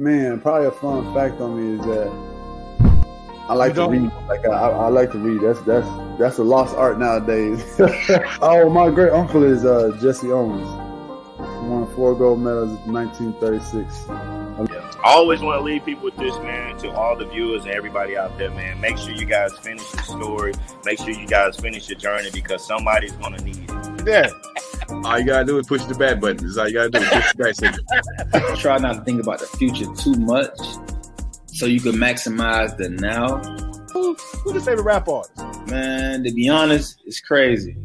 Man, probably a fun fact on me is that I like to read. Like I, I, like to read. That's that's that's a lost art nowadays. oh, my great uncle is uh, Jesse Owens. He won four gold medals in 1936. I always want to leave people with this, man. To all the viewers and everybody out there, man. Make sure you guys finish the story. Make sure you guys finish your journey because somebody's gonna need it. Yeah. All you gotta do is push the back button. That's all you gotta do. Push the back Try not to think about the future too much, so you can maximize the now. Who, who's your favorite rap artist? Man, to be honest, it's crazy.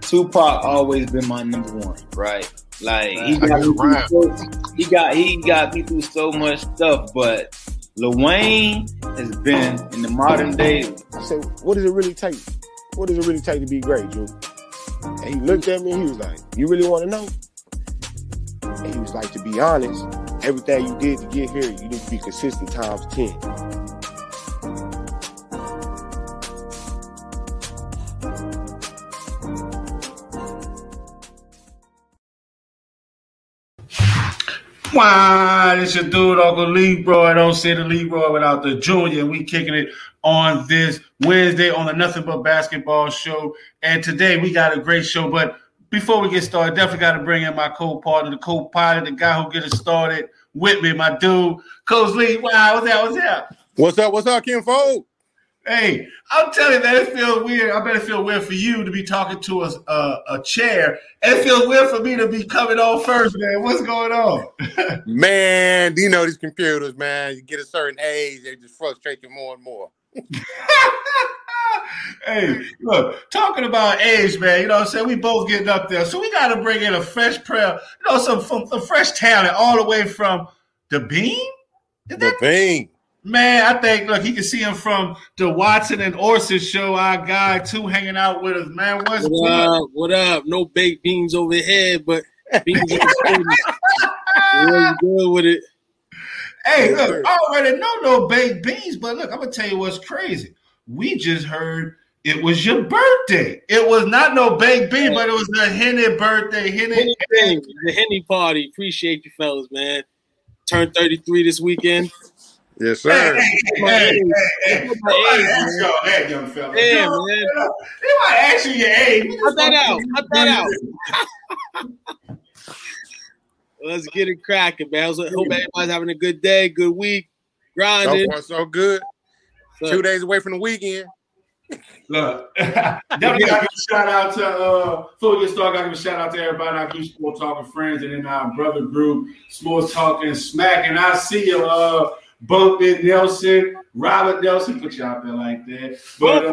Tupac always been my number one, right? Like he got, so, he got he got me through so much stuff, but Lil Wayne has been in the modern day. I said, what does it really take? What does it really take to be great, Drew? And he looked at me and he was like, You really want to know? And he was like, To be honest, everything you did to get here, you need to be consistent times 10. Why, it's your dude, Uncle Leroy. Don't say the Leroy without the Junior. We kicking it on this Wednesday on the Nothing But Basketball show. And today we got a great show. But before we get started, definitely got to bring in my co-partner, the co-pilot, the guy who get us started with me, my dude, Coach Lee. Wow, what's that? What's that? What's up? What's up, Kim Fold? Hey, I'm telling you, man, it feels weird. I bet it feel weird for you to be talking to a, a, uh, a chair. It feels weird for me to be coming on first, man. What's going on? man, you know these computers, man. You get a certain age, they just frustrate you more and more. hey, look, talking about age, man, you know what I'm saying? We both getting up there. So we got to bring in a fresh prayer, you know, some, some, some fresh talent all the way from the beam? Is the beam. Man, I think look, he can see him from the Watson and Orson show. Our guy too hanging out with us, man. What's what up? What up? No baked beans over here, but beans on the Really good with it. Hey, look, I already know no baked beans, but look, I'm gonna tell you what's crazy. We just heard it was your birthday. It was not no baked bean, but it was the Henny birthday. Henny, Henny the Henny party. Appreciate you fellas, man. Turned 33 this weekend. Yes, sir. Hey, hey, hey, hey, hey. young fella. Yeah, man. They might ask you your age. Cut that out. Cut that out. Let's get it cracking, man. I hope everybody's having a good day, good week, grinding. So far, so good. So, Two days away from the weekend. Look, definitely got to give a shout out to uh before we get started, got to give a shout out to everybody our Blue Sport Talking friends and in our brother group, Sports Talking Smack. And I see you uh Bumpy Nelson, Robert Nelson, put you out there like that. But uh,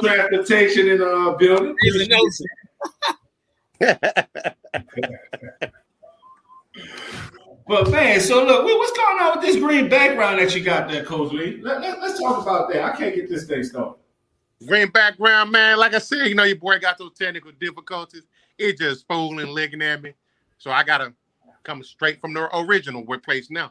transportation in the uh, building. Nelson. but man, so look, what's going on with this green background that you got there, Coach Lee? Let, let, let's talk about that. I can't get this thing started. Green background, man. Like I said, you know, your boy got those technical difficulties. It just fooling, looking at me. So I gotta come straight from the original workplace now.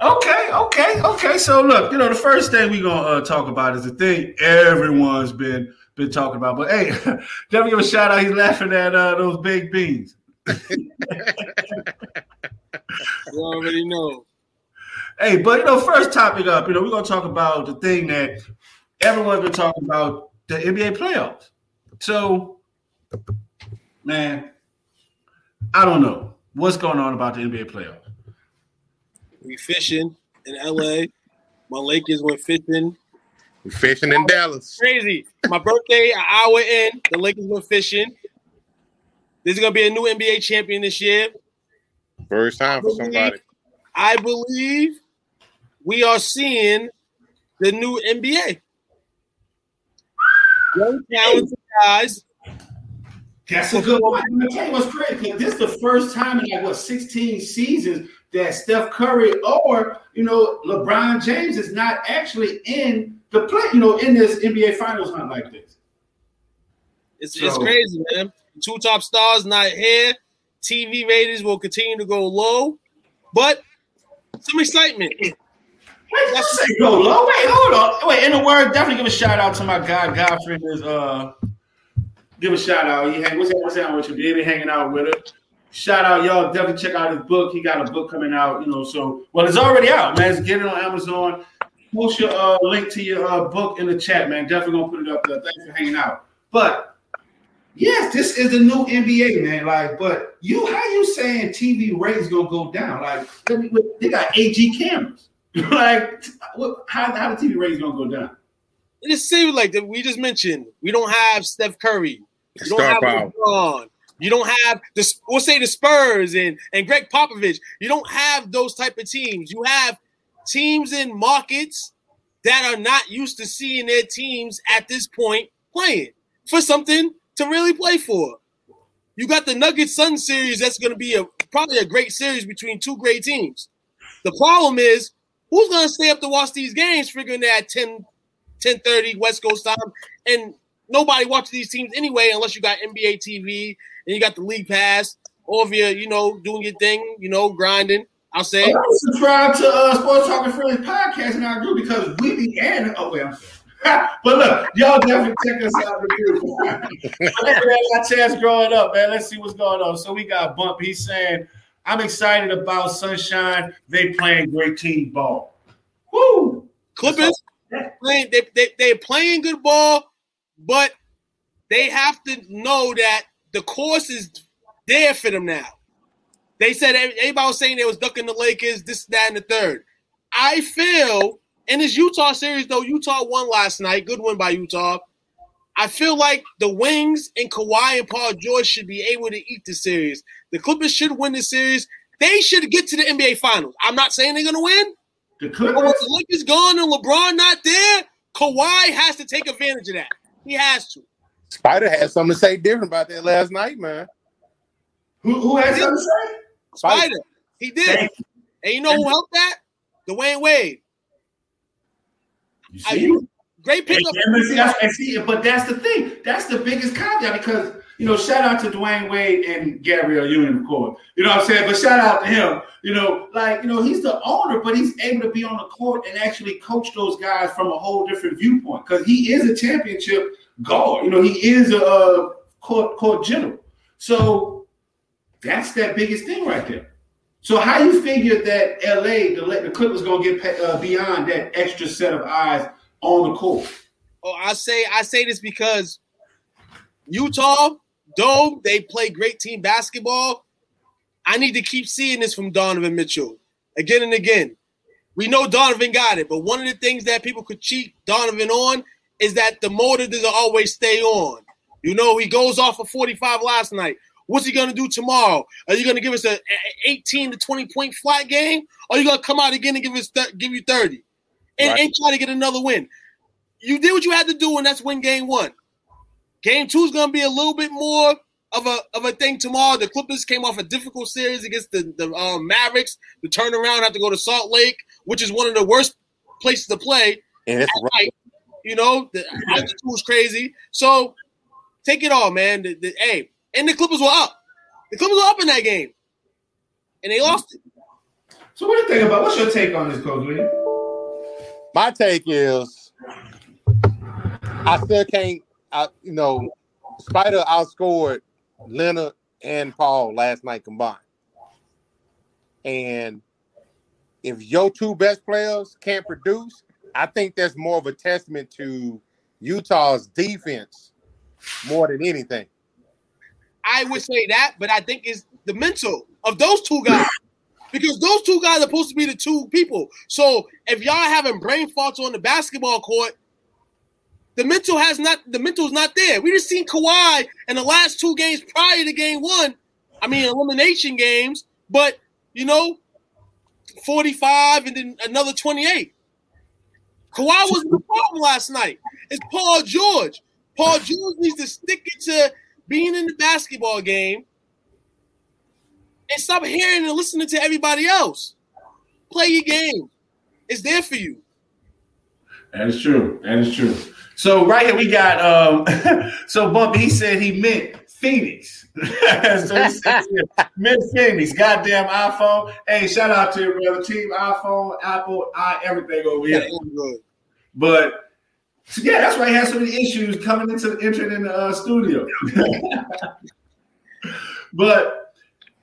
Okay, okay, okay. So look, you know, the first thing we're gonna uh, talk about is the thing everyone's been been talking about. But hey, definitely give a shout out. He's laughing at uh, those big beans. you already know. Hey, but you know, first topic up, you know, we're gonna talk about the thing that everyone's been talking about, the NBA playoffs. So, man, I don't know what's going on about the NBA playoffs. We fishing in LA. My Lakers went fishing. We fishing in Dallas. Crazy. My birthday, an hour in, the Lakers went fishing. This is gonna be a new NBA champion this year. First time for somebody. I believe we are seeing the new NBA. Young talented guys. That's a good one. I'm tell you what's crazy. This is the first time in like what 16 seasons that Steph Curry or you know LeBron James is not actually in the play, you know, in this NBA Finals hunt like this. It's, so, it's crazy, man. Two top stars not here. TV ratings will continue to go low, but some excitement. Wait, just say go low. Wait, hold on. Wait, in the word, definitely give a shout out to my guy Godfrey. Is uh, give a shout out. He hang, what's that? What's that with you? Baby hanging out with her. Shout out, y'all. Definitely check out his book. He got a book coming out, you know. So, well, it's already out, man. Let's get it on Amazon. Post your uh, link to your uh, book in the chat, man. Definitely gonna put it up there. Thanks for hanging out. But yes, this is the new NBA, man. Like, but you, how you saying TV ratings gonna go down? Like, they got AG cameras. like, what, how how the TV ratings gonna go down? It just seems like that we just mentioned we don't have Steph Curry. You don't have LeBron. You don't have the we'll say the Spurs and and Gregg Popovich. You don't have those type of teams. You have teams in markets that are not used to seeing their teams at this point playing for something to really play for. You got the Nuggets Sun series that's going to be a probably a great series between two great teams. The problem is who's going to stay up to watch these games figuring that 10 10:30 West Coast time and nobody watches these teams anyway unless you got NBA TV and you got the league pass or if you're, you know, doing your thing, you know, grinding. I'll say. Subscribe to uh, Sports Talking Philly podcast in our group because we be adding. Oh wait, I'm sorry. but look, y'all definitely check us out. I chance growing up, man. Let's see what's going on. So we got Bump. He's saying, "I'm excited about Sunshine. They playing great team ball. Woo! Clippers playing. They they they're playing good ball, but they have to know that the course is there for them now. They said everybody was saying they was ducking the Lakers, this, that, and the third. I feel in this Utah series, though, Utah won last night. Good win by Utah. I feel like the Wings and Kawhi and Paul George should be able to eat the series. The Clippers should win the series. They should get to the NBA Finals. I'm not saying they're going to win. The Clippers. But with the Lakers gone and LeBron not there, Kawhi has to take advantage of that. He has to. Spider had something to say different about that last night, man. Who, who had something to say? Spider. He did. And you know who helped that? Dwyane Wade. You see? great pickup. And see, but that's the thing. That's the biggest caveat because you know, shout out to Dwyane Wade and Gabrielle Union, of course. You know what I'm saying? But shout out to him. You know, like, you know, he's the owner, but he's able to be on the court and actually coach those guys from a whole different viewpoint because he is a championship guard. You know, he is a, a court, court general. So that's that biggest thing right there. So how you figure that LA, the, the Clippers, gonna get uh, beyond that extra set of eyes on the court? Oh, I say I say this because Utah, though they play great team basketball, I need to keep seeing this from Donovan Mitchell again and again. We know Donovan got it, but one of the things that people could cheat Donovan on is that the motor doesn't always stay on. You know, he goes off for 45 last night. What's he going to do tomorrow? Are you going to give us a 18 to 20 point flat game? Or are you going to come out again and give us th- give you 30 and, right. and try to get another win? You did what you had to do, and that's win game one. Game two is going to be a little bit more of a of a thing tomorrow. The Clippers came off a difficult series against the the um, Mavericks. The turnaround have to go to Salt Lake, which is one of the worst places to play. And it's right. You know, the altitude was crazy. So take it all, man. The, the, hey, and the Clippers were up. The Clippers were up in that game, and they lost it. So, what do you think about? What's your take on this, Coach William? My take is, I still can't. I, you know, Spider outscored Leonard and Paul last night combined, and if your two best players can't produce, I think that's more of a testament to Utah's defense more than anything. I would say that, but I think it's the mental of those two guys. Because those two guys are supposed to be the two people. So if y'all having brain farts on the basketball court, the mental has not the mental's not there. We just seen Kawhi in the last two games prior to game one. I mean elimination games, but you know, 45 and then another 28. Kawhi was the problem last night. It's Paul George. Paul George needs to stick it to being in the basketball game and stop hearing and listening to everybody else. Play your game. It's there for you. That is true. That is true. So right here we got um so Bumpy he said he meant Phoenix. so he said meant Phoenix. Goddamn iPhone. Hey, shout out to your brother team, iPhone, Apple, i everything over here. Yeah, but yeah, that's why he had so many issues coming into entering in the uh, studio. but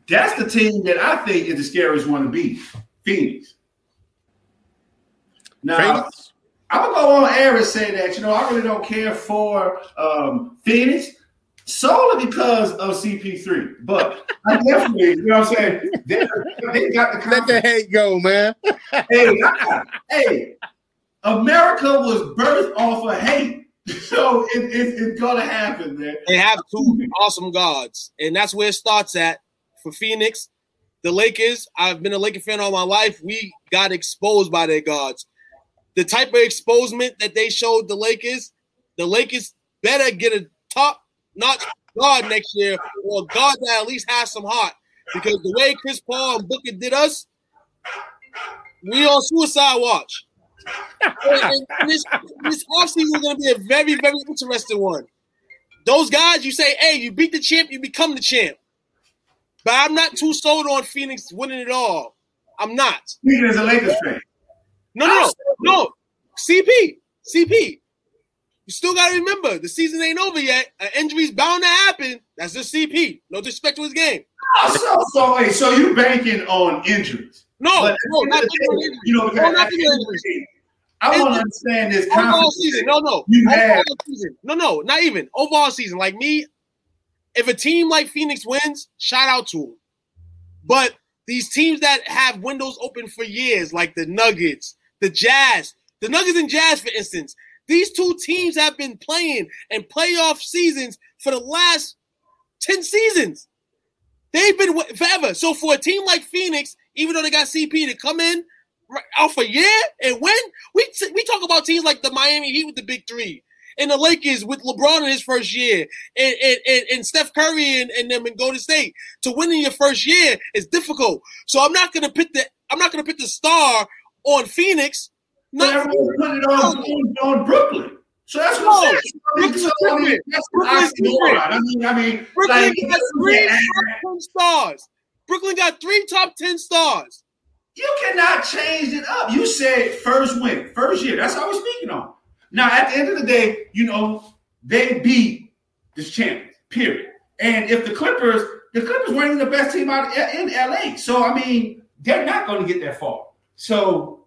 That's the team that I think is the scariest one to beat. Phoenix. Now, Phoenix? I'm gonna go on air and say that you know I really don't care for um, Phoenix solely because of CP3, but I definitely you know what I'm saying they, they got the let the hate go, man. hey, hey, America was birthed off of hate. So it, it, it's gonna happen, man. They have two awesome gods, and that's where it starts at for Phoenix. The Lakers, I've been a Laker fan all my life. We got exposed by their gods the type of exposement that they showed the Lakers, the Lakers better get a top notch guard next year or a guard that at least has some heart. Because the way Chris Paul and Booker did us, we on suicide watch. And, and this, this offseason is going to be a very, very interesting one. Those guys, you say, hey, you beat the champ, you become the champ. But I'm not too sold on Phoenix winning it all. I'm not. Speaking as a Lakers fan. No, no, no, CP, CP. You still got to remember the season ain't over yet. An injury's bound to happen. That's just CP. No disrespect to his game. Oh, so, so, wait, so you banking on injuries? No, but no, not injuries. You know, no, not injuries. I want to understand this overall season. No, no, you overall season. No, no, not even overall season. Like me, if a team like Phoenix wins, shout out to them. But these teams that have windows open for years, like the Nuggets, the Jazz, the Nuggets and Jazz, for instance, these two teams have been playing in playoff seasons for the last 10 seasons. They've been forever. So for a team like Phoenix, even though they got CP to come in off a year and when we, we talk about teams like the Miami Heat with the big three and the Lakers with LeBron in his first year and, and, and, Steph Curry and, and them and Golden State. To win in your first year is difficult. So I'm not gonna put the I'm not gonna put the star on Phoenix. Not everyone put it on, on, Brooklyn. So that's what no, I'm saying. I mean, that's I mean, I mean, Brooklyn like, got three top ten stars. Brooklyn got three top ten stars. You cannot change it up. You said first win, first year. That's how we're speaking on. Now, at the end of the day, you know, they beat this champions, period. And if the Clippers, the Clippers weren't even the best team out in LA. So, I mean, they're not going to get that far. So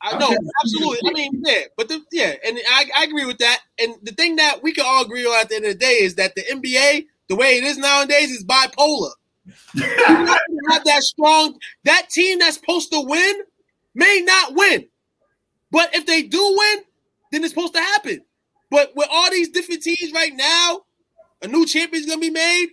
I know, absolutely. I mean, yeah, but the, yeah, and I, I agree with that. And the thing that we can all agree on at the end of the day is that the NBA, the way it is nowadays, is bipolar. have that strong. That team that's supposed to win may not win, but if they do win, then it's supposed to happen. But with all these different teams right now, a new champion's gonna be made.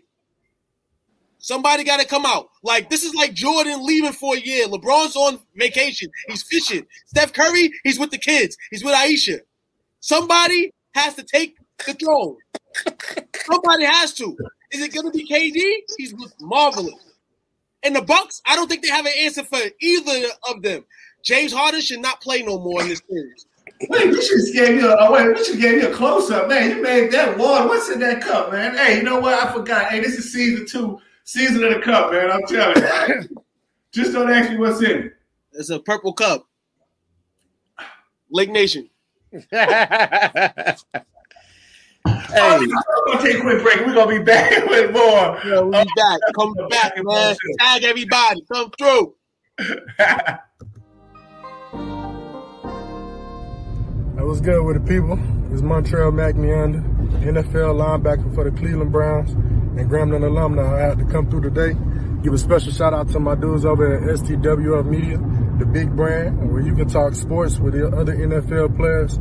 Somebody got to come out. Like this is like Jordan leaving for a year. LeBron's on vacation. He's fishing. Steph Curry, he's with the kids. He's with Ayesha. Somebody has to take the throne. Somebody has to. Is it going to be KD? He's looked marvelous. And the Bucks, I don't think they have an answer for either of them. James Harden should not play no more in this series. Wait, we should gave you a oh, wait, we should gave you a close up, man. You made that water. What's in that cup, man? Hey, you know what? I forgot. Hey, this is season two Season of the cup, man. I'm telling you. Just don't ask me what's in it. It's a purple cup. Lake Nation. hey, we're gonna take a quick break. We're gonna be back with more. Yeah, we'll be back. Come back, man. Tag everybody. Come through. that was good with the people. It's Montreal McNeander, NFL linebacker for the Cleveland Browns and Grambling alumni. I had to come through today. Give a special shout out to my dudes over at STWF Media, the big brand, where you can talk sports with the other NFL players,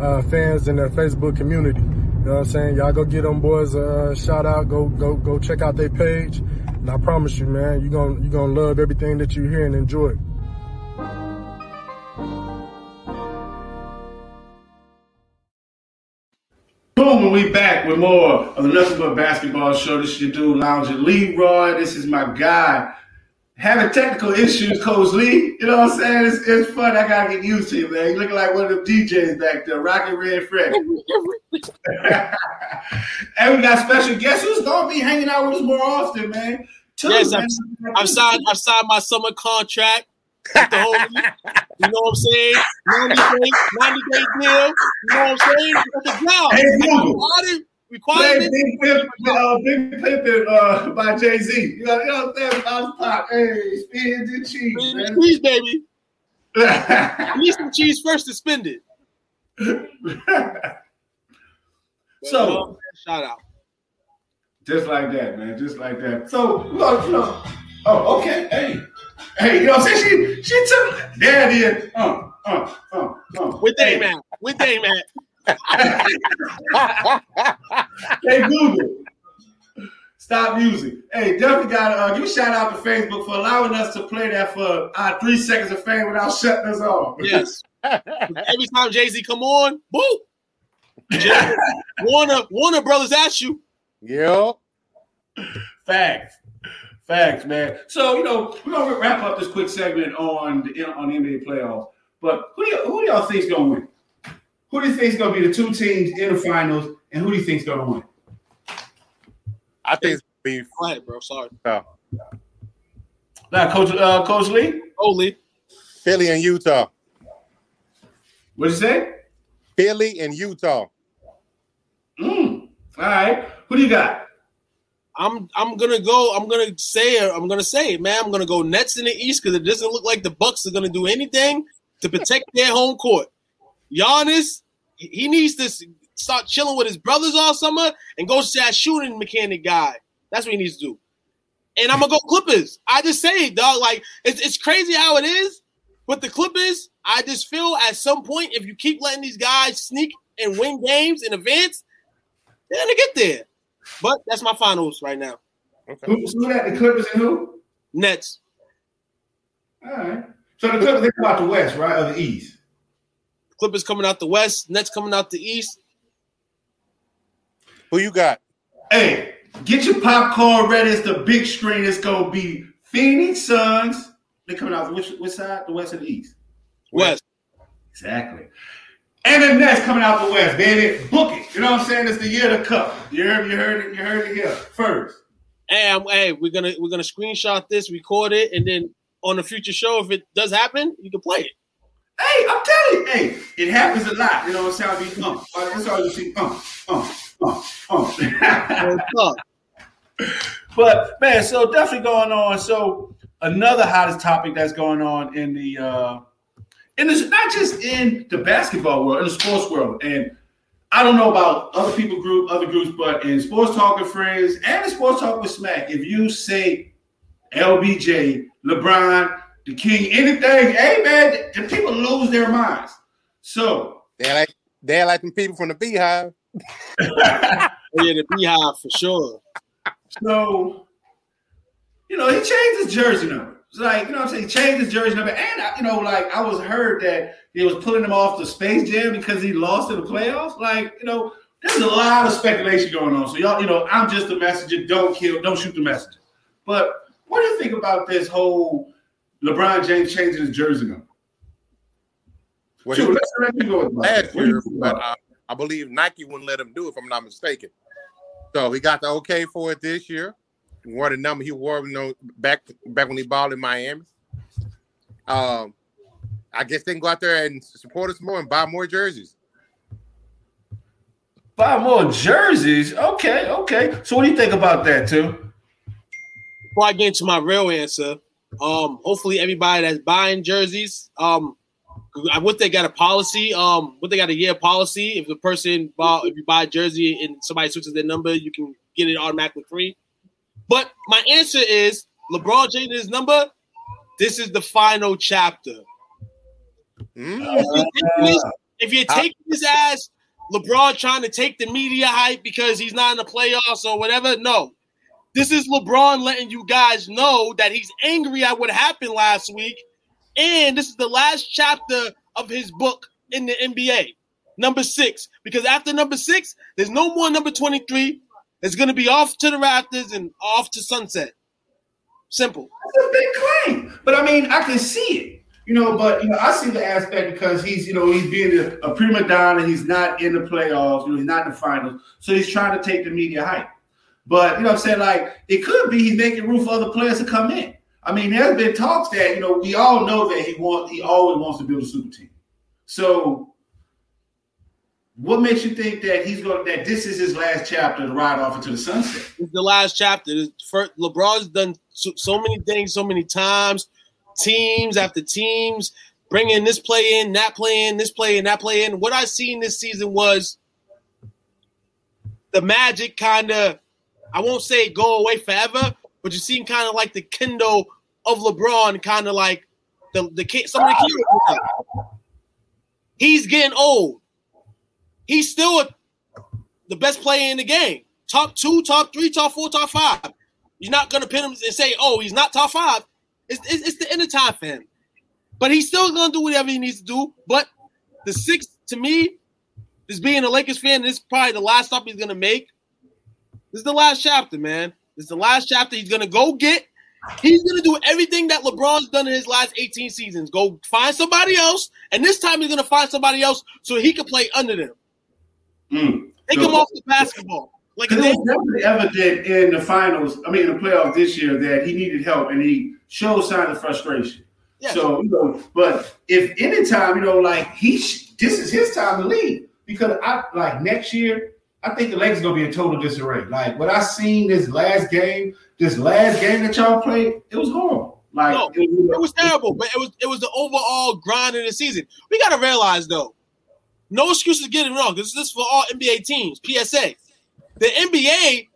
uh, fans, in their Facebook community. You know what I'm saying? Y'all go get them boys a uh, shout out. Go go go check out their page. And I promise you, man, you're gonna you're gonna love everything that you hear and enjoy. Boom, and we back with more of the Nothing But Basketball Show. This is your dude, Uncle Leroy. This is my guy. Having technical issues, Coach Lee. You know what I'm saying? It's, it's fun. I gotta get used to you, man. You looking like one of them DJs back there, rocking Red Fred. and we got special guests who's gonna be hanging out with us more often, man. Two, yes, man. I've, I've signed. I've signed my summer contract the whole You know what I'm saying? 90 day, 90 day deal. You know what I'm saying? A job. Hey, requirement. Big Pimp, uh, Big Pimpin' uh, by Jay Z. You know, you know what I'm saying? I was pop. Hey, spin the cheese, man. cheese, baby. Need some cheese first to spend it. So- um, shout out. Just like that, man. Just like that. So, look, you know. Oh, okay. Hey, hey, you know what I'm saying? She she took it is. Uh, uh, uh, uh. With hey, at. With at. Hey, Google. Stop music. Hey, definitely got to uh, give a shout out to Facebook for allowing us to play that for our three seconds of fame without shutting us off. Yes. Every time Jay Z come on, boo. Jay- Warner Warner Brothers at you. Yep. Facts. Facts, man. So, you know, we're gonna wrap up this quick segment on the on the NBA playoffs. But who do, y- who do y'all think's gonna win? Who do you think is gonna be the two teams in the finals, and who do you think is gonna win? I think it's gonna be Go ahead, bro. Sorry. Now, Coach uh, Coach Lee, Holy. Philly and Utah. what'd you say? Philly and Utah. Mm. All right. Who do you got? I'm I'm gonna go. I'm gonna say. I'm gonna say man. I'm gonna go Nets in the East because it doesn't look like the Bucks are gonna do anything to protect their home court. Giannis, he needs to start chilling with his brothers all summer and go to that shooting mechanic guy. That's what he needs to do. And I'm gonna go Clippers. I just say it, dog. Like it's it's crazy how it is, but the Clippers. I just feel at some point if you keep letting these guys sneak and win games in advance, they're gonna get there. But that's my finals right now. Okay. Who, who that? The Clippers and who? Nets. All right. So the Clippers they come out the West, right, or the East? Clippers coming out the West. Nets coming out the East. Who you got? Hey, get your popcorn ready. It's the big screen. It's gonna be Phoenix Suns. They coming out which which side? The West or the East? West. Exactly. And the Nets coming out the West, baby. Book it. You know what I'm saying? It's the year of the cup. You heard, you heard it. You heard it here first. Hey, I'm, hey, we're gonna we're gonna screenshot this, record it, and then on a future show, if it does happen, you can play it. Hey, I'm telling you, hey, it happens a lot. You know what I'm saying? Be, um, that's all you see. Um, um, um, um. But man, so definitely going on. So another hottest topic that's going on in the uh in this not just in the basketball world, in the sports world. And I don't know about other people group, other groups, but in sports talk with friends and in sports talk with Smack, if you say LBJ, LeBron, the King, anything, hey man, the people lose their minds. So They like they like them people from the Beehive. Yeah, the Beehive for sure. So, you know, he changed his jersey number. It's like, you know what I'm saying? He changed his jersey number. And, I- you know, like, I was heard that he was pulling him off the Space Jam because he lost in the playoffs. Like, you know, there's a lot of speculation going on. So, y'all, you know, I'm just a messenger. Don't kill, don't shoot the messenger. But what do you think about this whole LeBron James changing his jersey number? What Sure, let's let you go with last that. What do you year, but about uh, I believe Nike wouldn't let him do it, if I'm not mistaken. So he got the okay for it this year. He wore the number he wore, you know, back back when he balled in Miami. Um, I guess they can go out there and support us more and buy more jerseys. Buy more jerseys. Okay, okay. So, what do you think about that, too? Before I get into my real answer, um, hopefully everybody that's buying jerseys, um, I what they got a policy, um, what they got a year policy. If the person buy, if you buy a jersey and somebody switches their number, you can get it automatically free. But my answer is LeBron changing his number. This is the final chapter. Mm. If you're taking this- if you're taking this as LeBron trying to take the media hype because he's not in the playoffs or whatever, no. This is LeBron letting you guys know that he's angry at what happened last week. And this is the last chapter of his book in the NBA. Number six. Because after number six, there's no more number 23. It's going to be off to the rafters and off to sunset. Simple. That's a big claim. But I mean, I can see it. You know, but you know, I see the aspect because he's, you know, he's being a, a prima donna. He's not in the playoffs. You know, he's not in the finals. So he's trying to take the media hype. But you know, what I'm saying like it could be he's making room for other players to come in. I mean, there's been talks that you know we all know that he wants he always wants to build a super team. So what makes you think that he's going that this is his last chapter to ride off into the sunset? It's the last chapter. LeBron's done so, so, many things so many times, teams after teams, bringing this play in, that play in, this play in, that play in. What I seen this season was the magic kind of, I won't say go away forever, but you seen kind of like the Kindle of LeBron, kind of like the the some of the kids. He's getting old he's still a, the best player in the game. Top two, top three, top four, top five. You're not gonna pin him and say, "Oh, he's not top five. It's, it's, it's the end of time for him. But he's still gonna do whatever he needs to do. But the six to me, is being a Lakers fan, this is probably the last stop he's gonna make. This is the last chapter, man. This is the last chapter. He's gonna go get. He's gonna do everything that LeBron's done in his last 18 seasons. Go find somebody else, and this time he's gonna find somebody else so he can play under them. Mm. Take so, him off the basketball. Like it was definitely evident in the finals. I mean, in the playoffs this year that he needed help and he showed signs of frustration. Yes. So you know, but if anytime you know, like he, this is his time to leave because I like next year. I think the Lakers gonna be in total disarray. Like what I seen this last game, this last game that y'all played, it was horrible. Like no, it, was, it was terrible, but it was it was the overall grind of the season. We gotta realize though, no excuses getting wrong. This is for all NBA teams. PSA. The NBA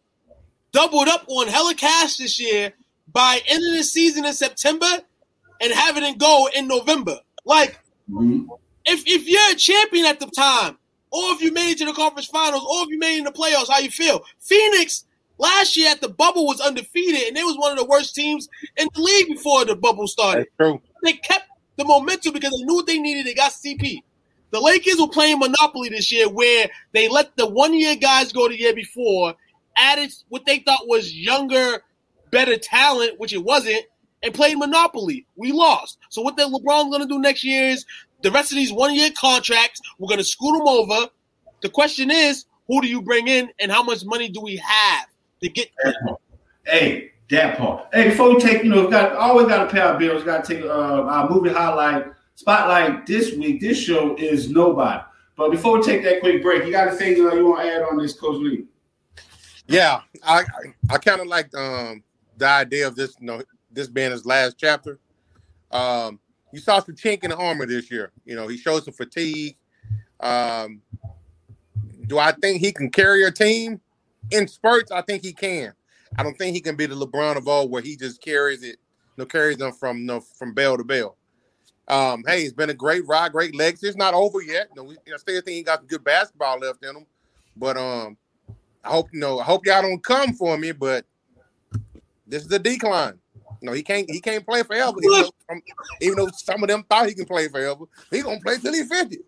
doubled up on hella cash this year by ending the season in September and having it go in November. Like, mm-hmm. if if you're a champion at the time, or if you made it to the conference finals, or if you made it in the playoffs, how you feel? Phoenix last year at the bubble was undefeated, and they was one of the worst teams in the league before the bubble started. They kept the momentum because they knew what they needed. They got CP. The Lakers were playing Monopoly this year where they let the one year guys go the year before, added what they thought was younger, better talent, which it wasn't, and played Monopoly. We lost. So what the LeBron's gonna do next year is the rest of these one year contracts, we're gonna scoot them over. The question is, who do you bring in and how much money do we have to get Hey, that part. Hey, before we take, you know, we've got always gotta pay our bills, gotta take uh, our movie highlight Spotlight this week, this show is nobody. But before we take that quick break, you got anything uh, you want to add on this, Coach Lee? Yeah, I I, I kind of like um, the idea of this, you know, this being his last chapter. Um, you saw some chink in the armor this year. You know, he showed some fatigue. Um, do I think he can carry a team in spurts? I think he can. I don't think he can be the LeBron of all where he just carries it, you know, carries them from you know, from bell to bell. Um, hey, it's been a great ride, great legs. It's not over yet. You know, we, I still think he got some good basketball left in him. But um, I hope you know. I hope y'all don't come for me. But this is a decline. No, he can't. He can't play forever. Even though, um, even though some of them thought he can play forever, he gonna play till he's fifty.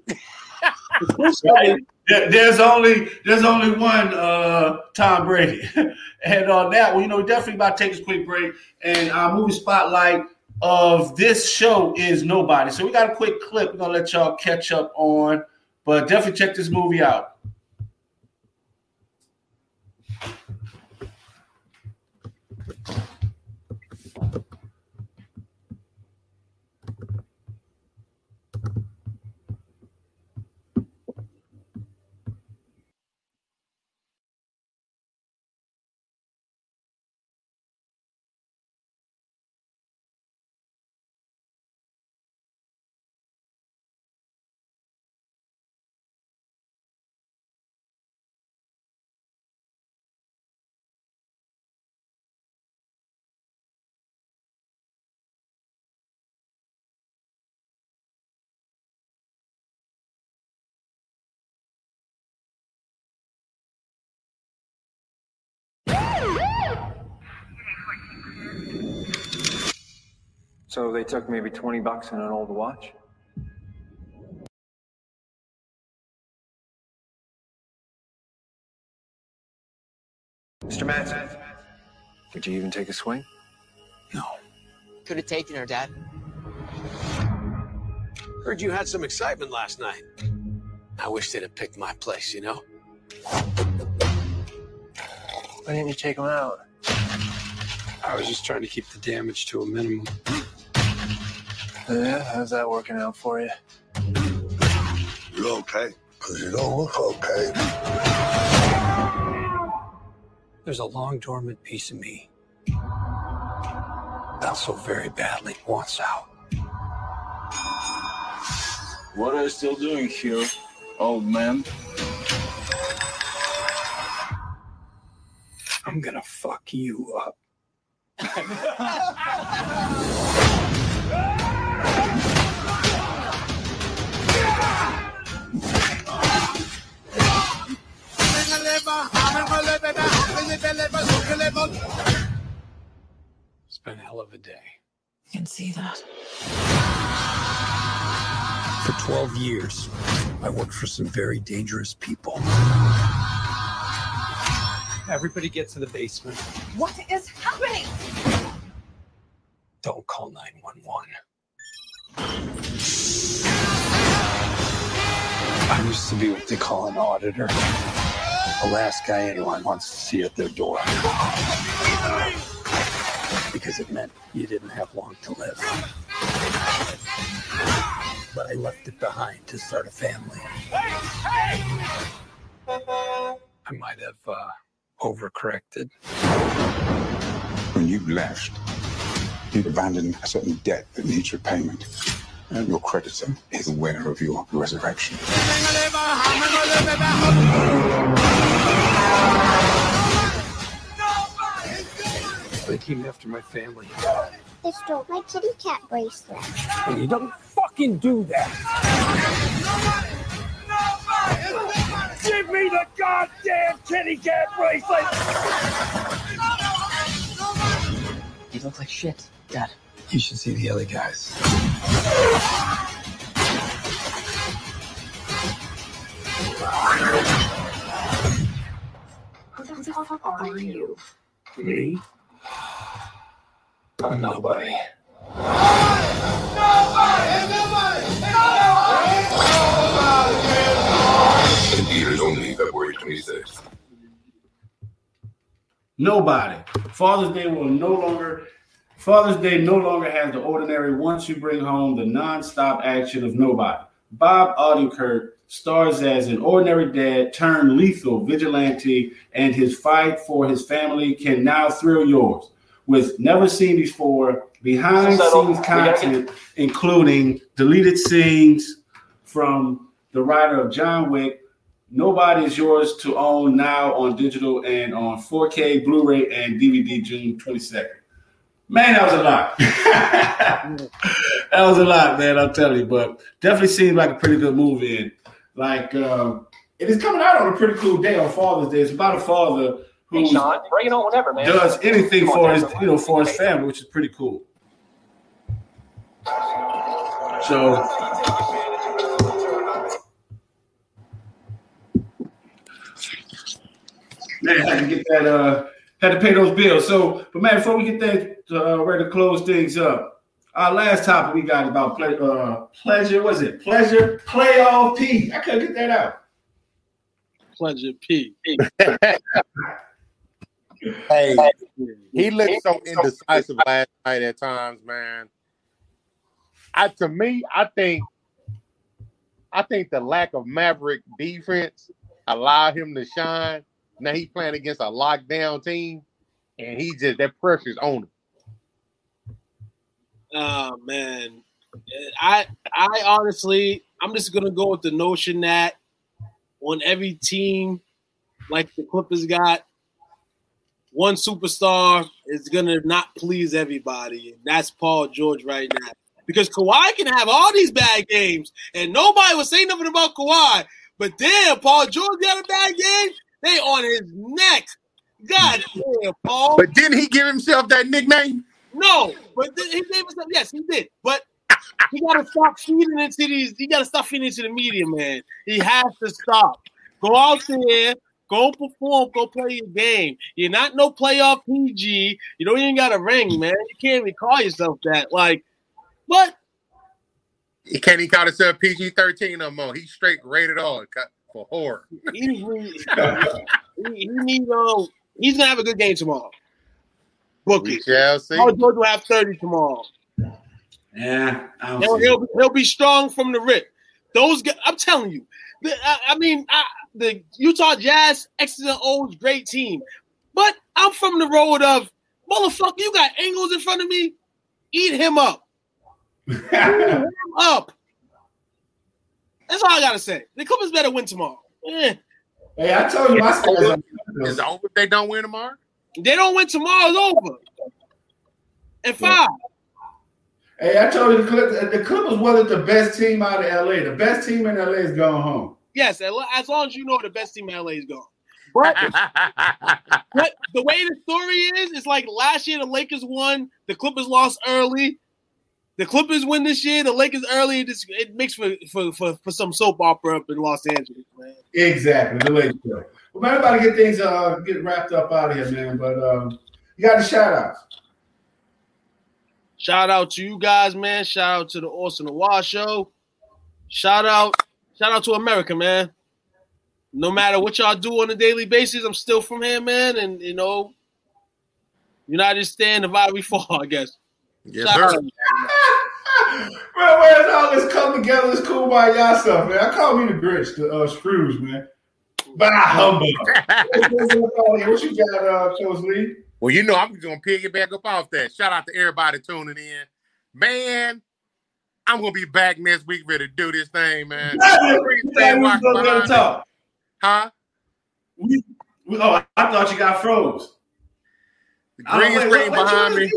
there's only there's only one uh, Tom Brady, and on that one, you know, definitely about to take a quick break and our movie spotlight of this show is Nobody. So we got a quick clip we're gonna let y'all catch up on, but definitely check this movie out. So they took maybe 20 bucks and an old watch? Mr. Mansell, did you even take a swing? No. Could have taken her, Dad. Heard you had some excitement last night. I wish they'd have picked my place, you know? Why didn't you take him out? I was just trying to keep the damage to a minimum. Yeah, how's that working out for you? You're okay. Because you don't look okay. There's a long dormant piece of me that so very badly wants out. What are you still doing here, old man? I'm gonna fuck you up. see that. For 12 years, I worked for some very dangerous people. Everybody get to the basement. What is happening? Don't call 911. I used to be what they call an auditor. The last guy anyone wants to see at their door. Because it meant you didn't have long to live. But I left it behind to start a family. I might have uh, overcorrected. When you left, you'd abandoned a certain debt that needs repayment. And your creditor is aware of your resurrection. Came after my family. They stole my kitty cat bracelet. And you don't fucking do that. Give me the goddamn kitty cat bracelet! You look like shit, Dad. You should see the other guys. Who the fuck are you? Me? I'm nobody. And eaters only February 26th. Nobody. Father's Day will no longer. Father's Day no longer has the ordinary once you bring home the non-stop action of nobody. Bob Odenkirk stars as an ordinary dad turned lethal vigilante, and his fight for his family can now thrill yours with never seen before behind scenes content, including deleted scenes from the writer of John Wick. Nobody is yours to own now on digital and on 4K, Blu-ray, and DVD June 22nd. Man, that was a lot. that was a lot, man. I'll tell you, but definitely seems like a pretty good movie. And like, um, it is coming out on a pretty cool day on Father's Day. It's about a father Hey, Sean, bring it on whenever, man. does anything on, for his, you know, for his family, which is pretty cool. So, man, had to get that, uh, had to pay those bills. So, but man, before we get that uh, ready to close things up, our last topic we got about ple- uh, pleasure. Was it pleasure? Playoff P. I couldn't get that out. Pleasure P. Hey, he looked so indecisive last night at times, man. I to me, I think I think the lack of Maverick defense allowed him to shine. Now he's playing against a lockdown team, and he just that pressure's on him. Oh man, I I honestly I'm just gonna go with the notion that on every team, like the Clippers got, one superstar is gonna not please everybody, and that's Paul George right now. Because Kawhi can have all these bad games, and nobody will say nothing about Kawhi. But damn, Paul George got a bad game. They on his neck. God damn, Paul. But didn't he give himself that nickname? No, but th- he gave a, yes, he did. But he got to stop feeding into these. He got to stop feeding into the media, man. He has to stop. Go out there, go perform, go play your game. You're not no playoff PG. You don't even got a ring, man. You can't even call yourself that. Like, what? He can't even call himself PG thirteen no more. He's straight rated R cut for horror. He, he, he, he need, um, he's gonna have a good game tomorrow. Book We it. shall see. Paul George will have 30 tomorrow. Yeah, I don't He'll, he'll, he'll be strong from the rip. Those guys, I'm telling you, I, I mean, I, the Utah Jazz X's and O's great team, but I'm from the road of motherfucker. You got Ingles in front of me. Eat him up. Eat him up. That's all I gotta say. The Clippers better win tomorrow. Eh. Hey, I told you my stats. Is it over if they don't win tomorrow? They don't win tomorrow. It's over. And five. Hey, I told you the Clippers, the Clippers wasn't the best team out of LA. The best team in LA is going home. Yes, as long as you know the best team in LA is gone. But, but the way the story is, it's like last year the Lakers won, the Clippers lost early. The Clippers win this year, the Lakers early. It, it makes for, for, for, for some soap opera up in Los Angeles, man. Exactly, the Lakers. Well, man, everybody get things uh get wrapped up out of here, man. But um, you got the shout outs. Shout out to you guys, man. Shout out to the Austin Noir Show. Shout out, shout out to America, man. No matter what y'all do on a daily basis, I'm still from here, man. And you know, United stand, divided we fall, I guess. Yes, sir. Man, where's all this come together? This cool by y'all stuff, man. I call me the Grinch, the uh, Scrooge, man. But I humble. what you got, uh, Coach Lee? Well, you know, I'm going to piggyback up off that. Shout out to everybody tuning in. Man, I'm going to be back next week ready to do this thing, man. talk. Huh? We, we, oh, I thought you got froze. The green screen behind me.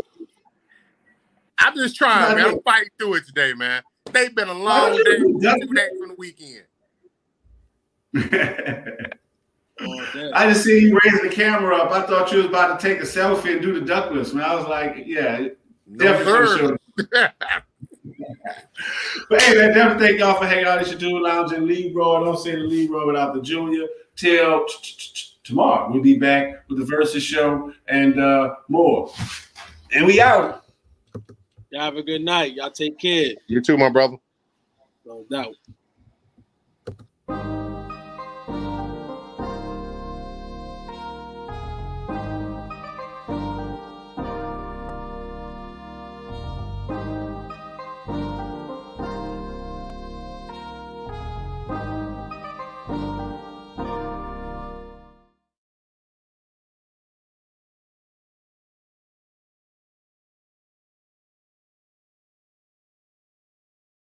I'm just trying, man. I'm fighting through it today, man. They've been a long day, two days from the weekend. I just see you raising the camera up. I thought you was about to take a selfie and do the duckless, man. I was like, yeah, No, definitely. sir. Sure. But hey, man, definitely thank y'all for hanging out. It's your dude lounge in Libro. I don't say the Libro without the Junior. Till tomorrow, we'll be back with the Versus show and uh, more. And we out. Y'all have a good night. Y'all take care. You too, my brother. No doubt.